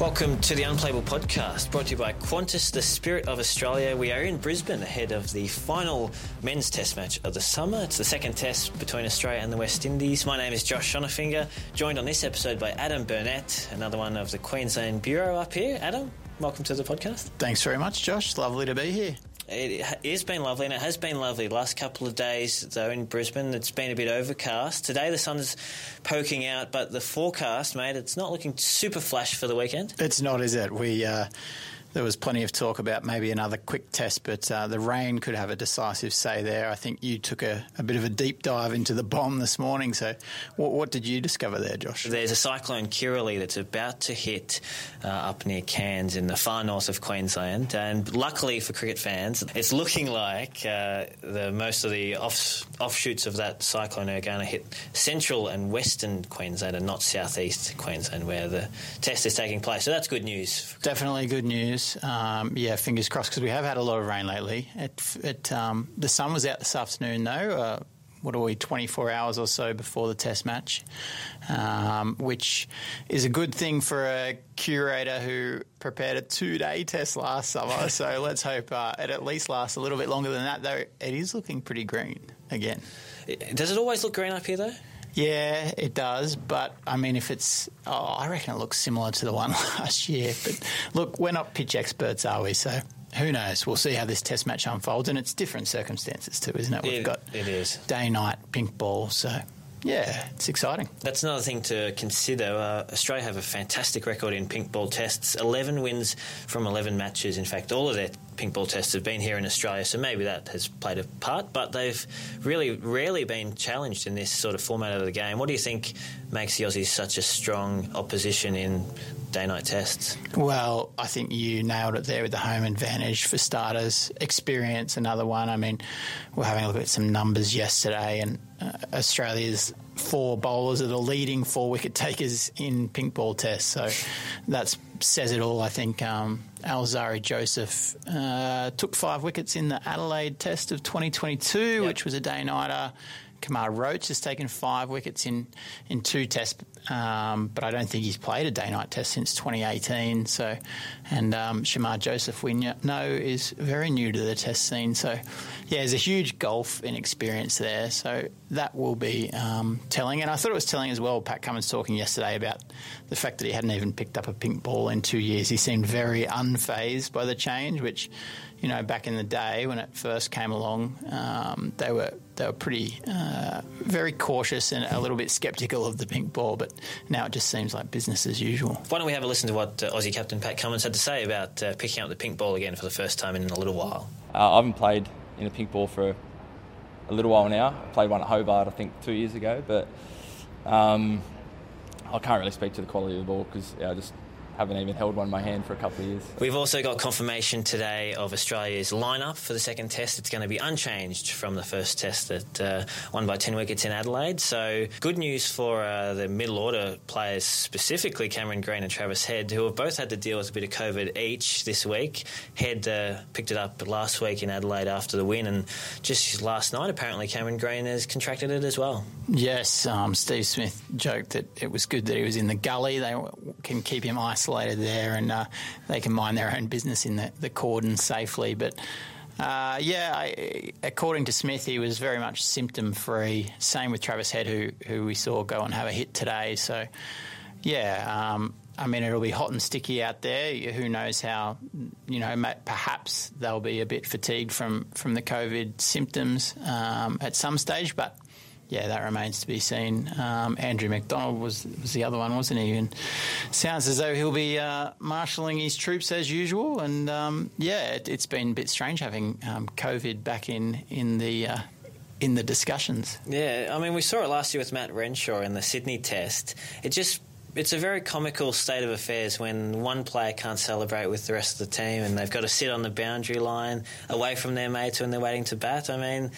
Welcome to the Unplayable Podcast, brought to you by Qantas, the spirit of Australia. We are in Brisbane ahead of the final men's test match of the summer. It's the second test between Australia and the West Indies. My name is Josh Schonafinger, joined on this episode by Adam Burnett, another one of the Queensland Bureau up here. Adam, welcome to the podcast. Thanks very much, Josh. Lovely to be here. It has been lovely, and it has been lovely the last couple of days, though, in Brisbane. It's been a bit overcast. Today the sun's poking out, but the forecast, mate, it's not looking super flash for the weekend. It's not, is it? We. Uh there was plenty of talk about maybe another quick test, but uh, the rain could have a decisive say there. I think you took a, a bit of a deep dive into the BOM this morning. So, what, what, did you discover there, Josh? There's a cyclone Kirrily that's about to hit uh, up near Cairns in the far north of Queensland, and luckily for cricket fans, it's looking like uh, the most of the off, offshoots of that cyclone are going to hit central and western Queensland, and not southeast Queensland, where the test is taking place. So that's good news. Definitely good news. Um, yeah, fingers crossed because we have had a lot of rain lately. It, it, um, the sun was out this afternoon though. Uh, what are we, 24 hours or so before the test match, um, which is a good thing for a curator who prepared a two day test last summer. so let's hope uh, it at least lasts a little bit longer than that, though it is looking pretty green again. Does it always look green up here, though? Yeah, it does. But I mean, if it's, oh, I reckon it looks similar to the one last year. But look, we're not pitch experts, are we? So who knows? We'll see how this test match unfolds, and it's different circumstances too, isn't it? We've it, got it is day night pink ball, so yeah, it's exciting. That's another thing to consider. Uh, Australia have a fantastic record in pink ball tests 11 wins from 11 matches. In fact, all of their pink ball tests have been here in Australia, so maybe that has played a part, but they've really rarely been challenged in this sort of format of the game. What do you think makes the Aussies such a strong opposition in day night tests? Well, I think you nailed it there with the home advantage for starters. Experience, another one. I mean, we're having a look at some numbers yesterday, and uh, Australia's four bowlers are the leading four wicket takers in pink ball tests. So that says it all. I think um, Alzarri Joseph uh, took five wickets in the Adelaide Test of 2022, yep. which was a day nighter. Kemar Roach has taken five wickets in, in two tests um, but I don't think he's played a day night test since 2018. So, and um, Shamar Joseph, we know, is very new to the test scene. So, yeah, there's a huge golf inexperience there. So that will be um, telling. And I thought it was telling as well. Pat Cummins talking yesterday about the fact that he hadn't even picked up a pink ball in two years. He seemed very unfazed by the change, which you know, back in the day when it first came along, um, they were they were pretty uh, very cautious and a little bit sceptical of the pink ball. But now it just seems like business as usual. Why don't we have a listen to what uh, Aussie captain Pat Cummins had to say about uh, picking up the pink ball again for the first time in a little while? Uh, I haven't played in a pink ball for a little while now. I played one at Hobart, I think, two years ago, but. Um, I can't really speak to the quality of the ball because yeah, I just haven't even held one in my hand for a couple of years. We've also got confirmation today of Australia's lineup for the second test. It's going to be unchanged from the first test that uh, won by 10 wickets in Adelaide. So good news for uh, the middle order players, specifically Cameron Green and Travis Head, who have both had to deal with a bit of COVID each this week. Head uh, picked it up last week in Adelaide after the win, and just last night, apparently, Cameron Green has contracted it as well. Yes, um, Steve Smith joked that it was good that he was in the gully. They can keep him isolated isolated there and uh, they can mind their own business in the, the cordon safely. But uh, yeah, I, according to Smith, he was very much symptom free. Same with Travis Head, who who we saw go and have a hit today. So yeah, um, I mean it'll be hot and sticky out there. Who knows how? You know, perhaps they'll be a bit fatigued from from the COVID symptoms um, at some stage, but yeah, that remains to be seen. Um, Andrew McDonald was was the other one, wasn't he? And sounds as though he'll be uh, marshalling his troops as usual. And um, yeah, it, has been a bit strange having um, COVID back in in the. Uh, in the discussions. Yeah, I mean, we saw it last year with Matt Renshaw in the Sydney Test. It just it's a very comical state of affairs when one player can't celebrate with the rest of the team and they've got to sit on the boundary line away from their mates when they're waiting to bat. I mean,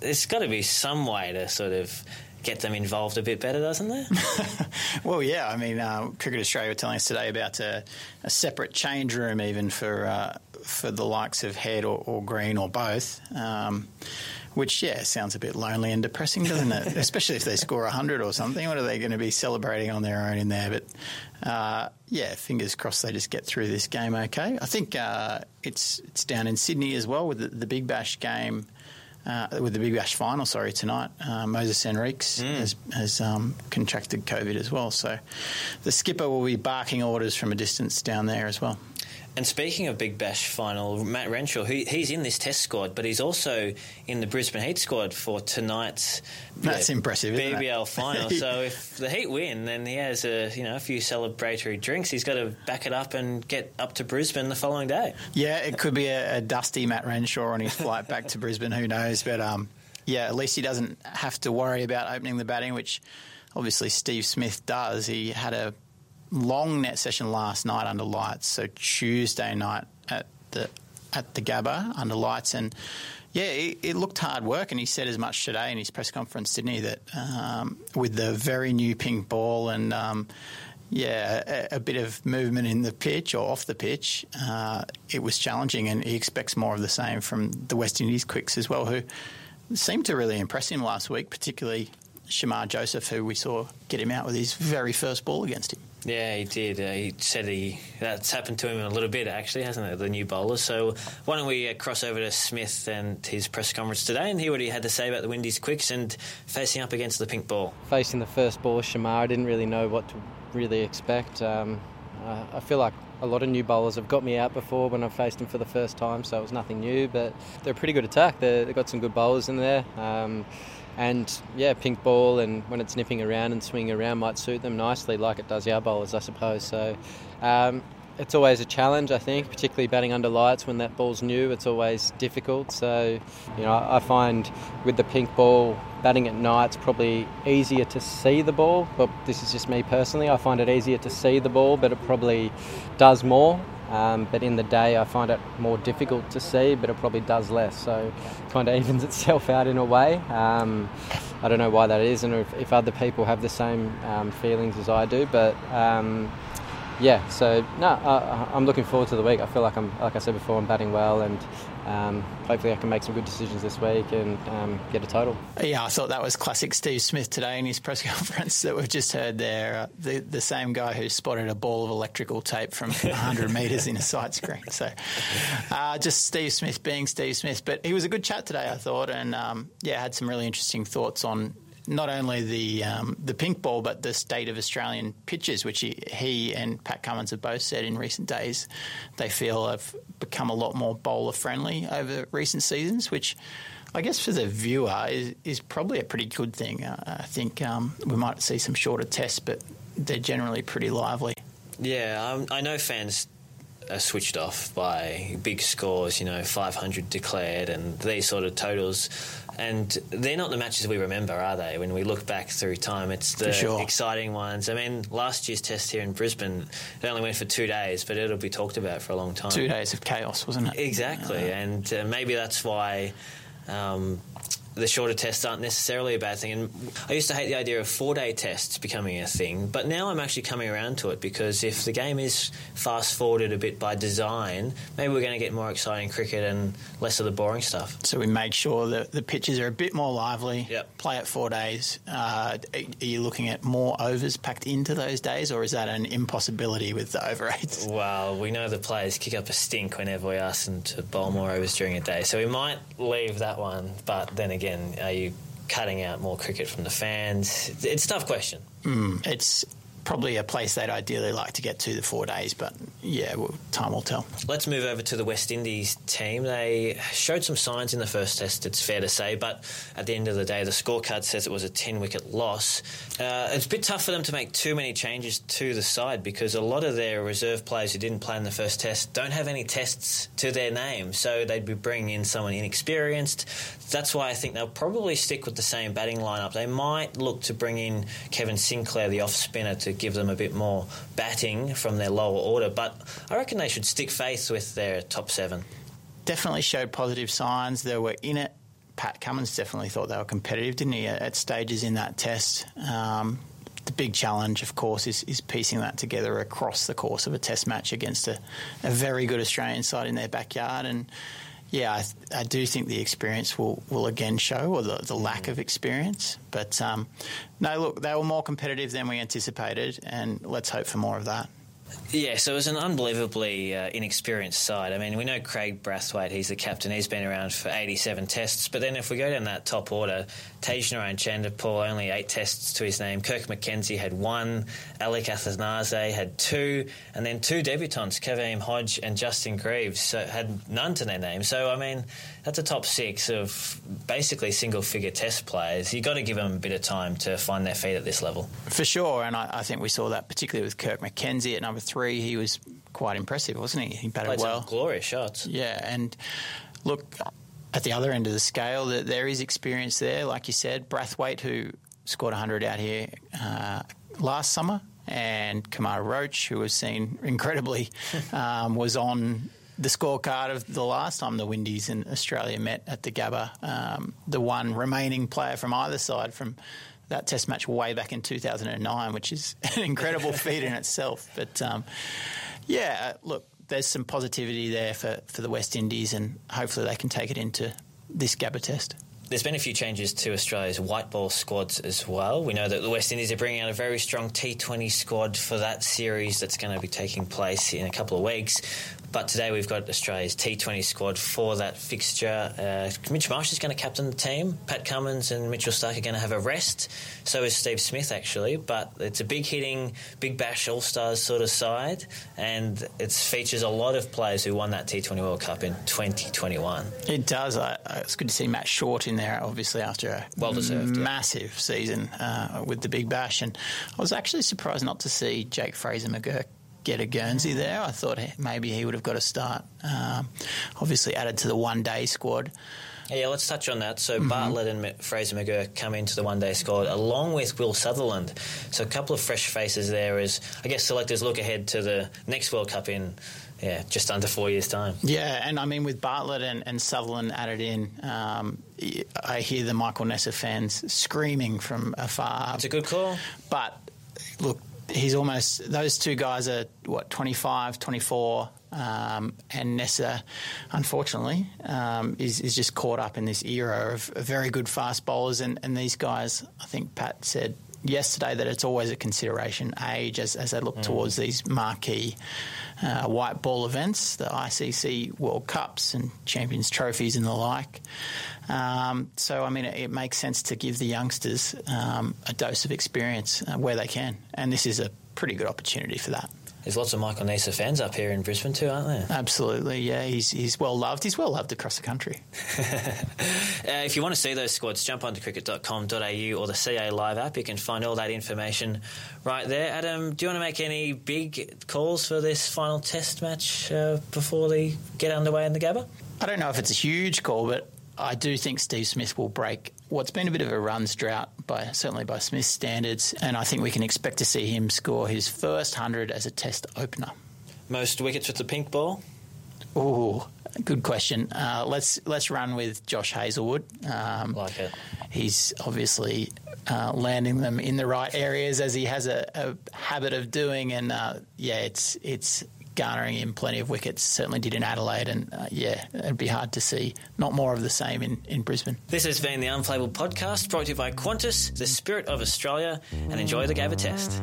there's got to be some way to sort of get them involved a bit better, doesn't there? well, yeah. I mean, uh, Cricket Australia were telling us today about a, a separate change room even for uh, for the likes of Head or, or Green or both. Um, which yeah sounds a bit lonely and depressing, doesn't it? Especially if they score hundred or something. What are they going to be celebrating on their own in there? But uh, yeah, fingers crossed they just get through this game okay. I think uh, it's it's down in Sydney as well with the, the Big Bash game. Uh, with the Big Bash final, sorry, tonight, uh, Moises Henriques mm. has, has um, contracted COVID as well. So the skipper will be barking orders from a distance down there as well. And speaking of Big Bash final, Matt Renshaw, he, he's in this test squad, but he's also in the Brisbane Heat squad for tonight's That's yeah, impressive, BBL final. so if the Heat win, then he has a you know a few celebratory drinks. He's got to back it up and get up to Brisbane the following day. Yeah, it could be a, a dusty Matt Renshaw on his flight back to Brisbane. Who knows? But um, yeah, at least he doesn't have to worry about opening the batting, which obviously Steve Smith does. He had a long net session last night under lights. So Tuesday night at the at the Gabba under lights, and yeah, it, it, looked hard work. And he said as much today in his press conference, Sydney, that um, with the very new pink ball and um, yeah, a, a, bit of movement in the pitch or off the pitch, uh, it was challenging, and he expects more of the same from the West Indies quicks as well, who seemed to really impress him last week, particularly Shamar Joseph, who we saw get him out with his very first ball against him. Yeah, he did. Uh, he said he that's happened to him a little bit, actually, hasn't it? The new bowler. So why don't we uh, cross over to Smith and his press conference today and hear what he had to say about the Windies quicks and facing up against the pink ball. Facing the first ball, Shamar, I didn't really know what to really expect. Um, uh, I feel like a lot of new bowlers have got me out before when I've faced them for the first time, so it was nothing new. But they're a pretty good attack. they have got some good bowlers in there. Um, and yeah, pink ball and when it's nipping around and swinging around might suit them nicely, like it does our bowlers, I suppose. So um, it's always a challenge, I think, particularly batting under lights when that ball's new. It's always difficult. So you know, I find with the pink ball, batting at night's probably easier to see the ball. But this is just me personally. I find it easier to see the ball, but it probably does more. Um, but in the day, I find it more difficult to see, but it probably does less. So it kind of evens itself out in a way. Um, I don't know why that is, and if, if other people have the same um, feelings as I do, but um, yeah. So no, I, I'm looking forward to the week. I feel like I'm, like I said before, I'm batting well, and um, hopefully I can make some good decisions this week and um, get a total. Yeah, I thought that was classic Steve Smith today in his press conference that we've just heard there. Uh, the, the same guy who spotted a ball of electrical tape from 100 metres in a sight screen. So uh, just Steve Smith being Steve Smith. But he was a good chat today, I thought, and um, yeah, had some really interesting thoughts on not only the um, the pink ball, but the state of Australian pitches, which he, he, and Pat Cummins have both said in recent days they feel have become a lot more bowler friendly over recent seasons, which I guess for the viewer is, is probably a pretty good thing. Uh, I think um, we might see some shorter tests, but they're generally pretty lively. Yeah, um, I know fans are switched off by big scores, you know, 500 declared and these sort of totals. And they're not the matches we remember, are they? When we look back through time, it's the sure. exciting ones. I mean, last year's test here in Brisbane, it only went for two days, but it'll be talked about for a long time. Two days of chaos, wasn't it? Exactly. And uh, maybe that's why. Um, the shorter tests aren't necessarily a bad thing. And I used to hate the idea of four day tests becoming a thing, but now I'm actually coming around to it because if the game is fast forwarded a bit by design, maybe we're going to get more exciting cricket and less of the boring stuff. So we make sure that the pitches are a bit more lively. Yep. Play at four days. Uh, are you looking at more overs packed into those days, or is that an impossibility with the over rates? Well, we know the players kick up a stink whenever we ask them to bowl more overs during a day, so we might leave that one, but then again again, are you cutting out more cricket from the fans? It's a tough question. Mm, it's probably a place they'd ideally like to get to the four days, but yeah, well, time will tell. Let's move over to the West Indies team. They showed some signs in the first test, it's fair to say, but at the end of the day, the scorecard says it was a 10 wicket loss. Uh, it's a bit tough for them to make too many changes to the side because a lot of their reserve players who didn't play in the first test don't have any tests to their name, so they'd be bringing in someone inexperienced. That's why I think they'll probably stick with the same batting lineup. They might look to bring in Kevin Sinclair, the off spinner, to give them a bit more batting from their lower order. But I reckon they should stick faith with their top seven. Definitely showed positive signs. They were in it. Pat Cummins definitely thought they were competitive, didn't he, at stages in that test? Um, the big challenge, of course, is, is piecing that together across the course of a test match against a, a very good Australian side in their backyard. And yeah, I, I, do think the experience will, will again show, or the, the lack of experience. But um, no, look, they were more competitive than we anticipated, and let's hope for more of that. Yeah, so it was an unbelievably uh, inexperienced side. I mean, we know Kraigg Brathwaite, he's the captain, he's been around for 87 tests. But then if we go down that top order, Tej Narayan Chanderpaul, only eight tests to his name. Kirk McKenzie had one. Alick Athanaze had two. And then two debutants, Kavem Hodge and Justin Greaves, so had none to their name. So, I mean, that's a top six of basically single figure test players. You've got to give them a bit of time to find their feet at this level. For sure. And I, I think we saw that particularly with Kirk McKenzie at number three. He was quite impressive, wasn't he? He batted Played well. glorious shots. Yeah. And look, at the other end of the scale, that there is experience there, like you said. Brathwaite, who scored 100 out here uh, last summer, and Kemar Roach, who was seen incredibly, um, was on the scorecard of the last time the Windies and Australia met at the Gabba. Um, the one remaining player from either side from that Test match way back in 2009, which is an incredible feat in itself. But um, yeah, look, there's some positivity there for, for the West Indies, and hopefully they can take it into this Gabba test. There's been a few changes to Australia's white ball squads as well. We know that the West Indies are bringing out a very strong T20 squad for that series that's going to be taking place in a couple of weeks. But today we've got Australia's T20 squad for that fixture. Uh, Mitch Marsh is going to captain the team. Pat Cummins and Mitchell Starc are going to have a rest. So is Steve Smith, actually. But it's a big hitting, big bash all stars sort of side. And it features a lot of players who won that T20 World Cup in 2021. It does. I, it's good to see Matt Short in there, obviously, after a well deserved, massive yeah. season uh, with the big bash. And I was actually surprised not to see Jake Fraser McGurk get a Guernsey there. I thought maybe he would have got a start. Um, obviously added to the one day squad. Yeah, let's touch on that. So mm-hmm. Bartlett and Fraser McGurk come into the one-day squad along with Will Sutherland. So a couple of fresh faces there as I guess selectors look ahead to the next World Cup in yeah just under four years' time. Yeah, and I mean with Bartlett and, and Sutherland added in, um, I hear the Michael Neser fans screaming from afar. It's a good call, but look, he's almost those two guys are what 25 24 um, and Neser unfortunately um, is, is just caught up in this era of very good fast bowlers and, and these guys I think Pat said yesterday that it's always a consideration age as, as they look mm. towards these marquee uh, white ball events, the ICC World Cups and Champions Trophies and the like. Um, so, I mean, it, it, makes sense to give the youngsters um, a dose of experience uh, where they can, and this is a pretty good opportunity for that. There's lots of Michael Neser fans up here in Brisbane too, aren't there? Absolutely, yeah. He's, he's well loved. He's well loved across the country. uh, if you want to see those squads, jump onto cricket.com.au or the CA Live app. You can find all that information right there. Adam, do you want to make any big calls for this final test match uh, before they get underway in the Gabba? I don't know if it's a huge call, but I do think Steve Smith will break what's been a bit of a runs drought by certainly by Smith's standards, and I think we can expect to see him score his first hundred as a Test opener. Most wickets with the pink ball. Oh, good question. Uh, let's let's run with Josh Hazlewood. Um, like it. He's obviously uh, landing them in the right areas as he has a, a habit of doing, and uh, yeah, it's it's garnering him plenty of wickets. Certainly did in Adelaide, and uh, yeah, it'd be hard to see not more of the same in, in Brisbane. This has been the Unplayable podcast brought to you by Qantas, the spirit of Australia, and enjoy the Gabba test.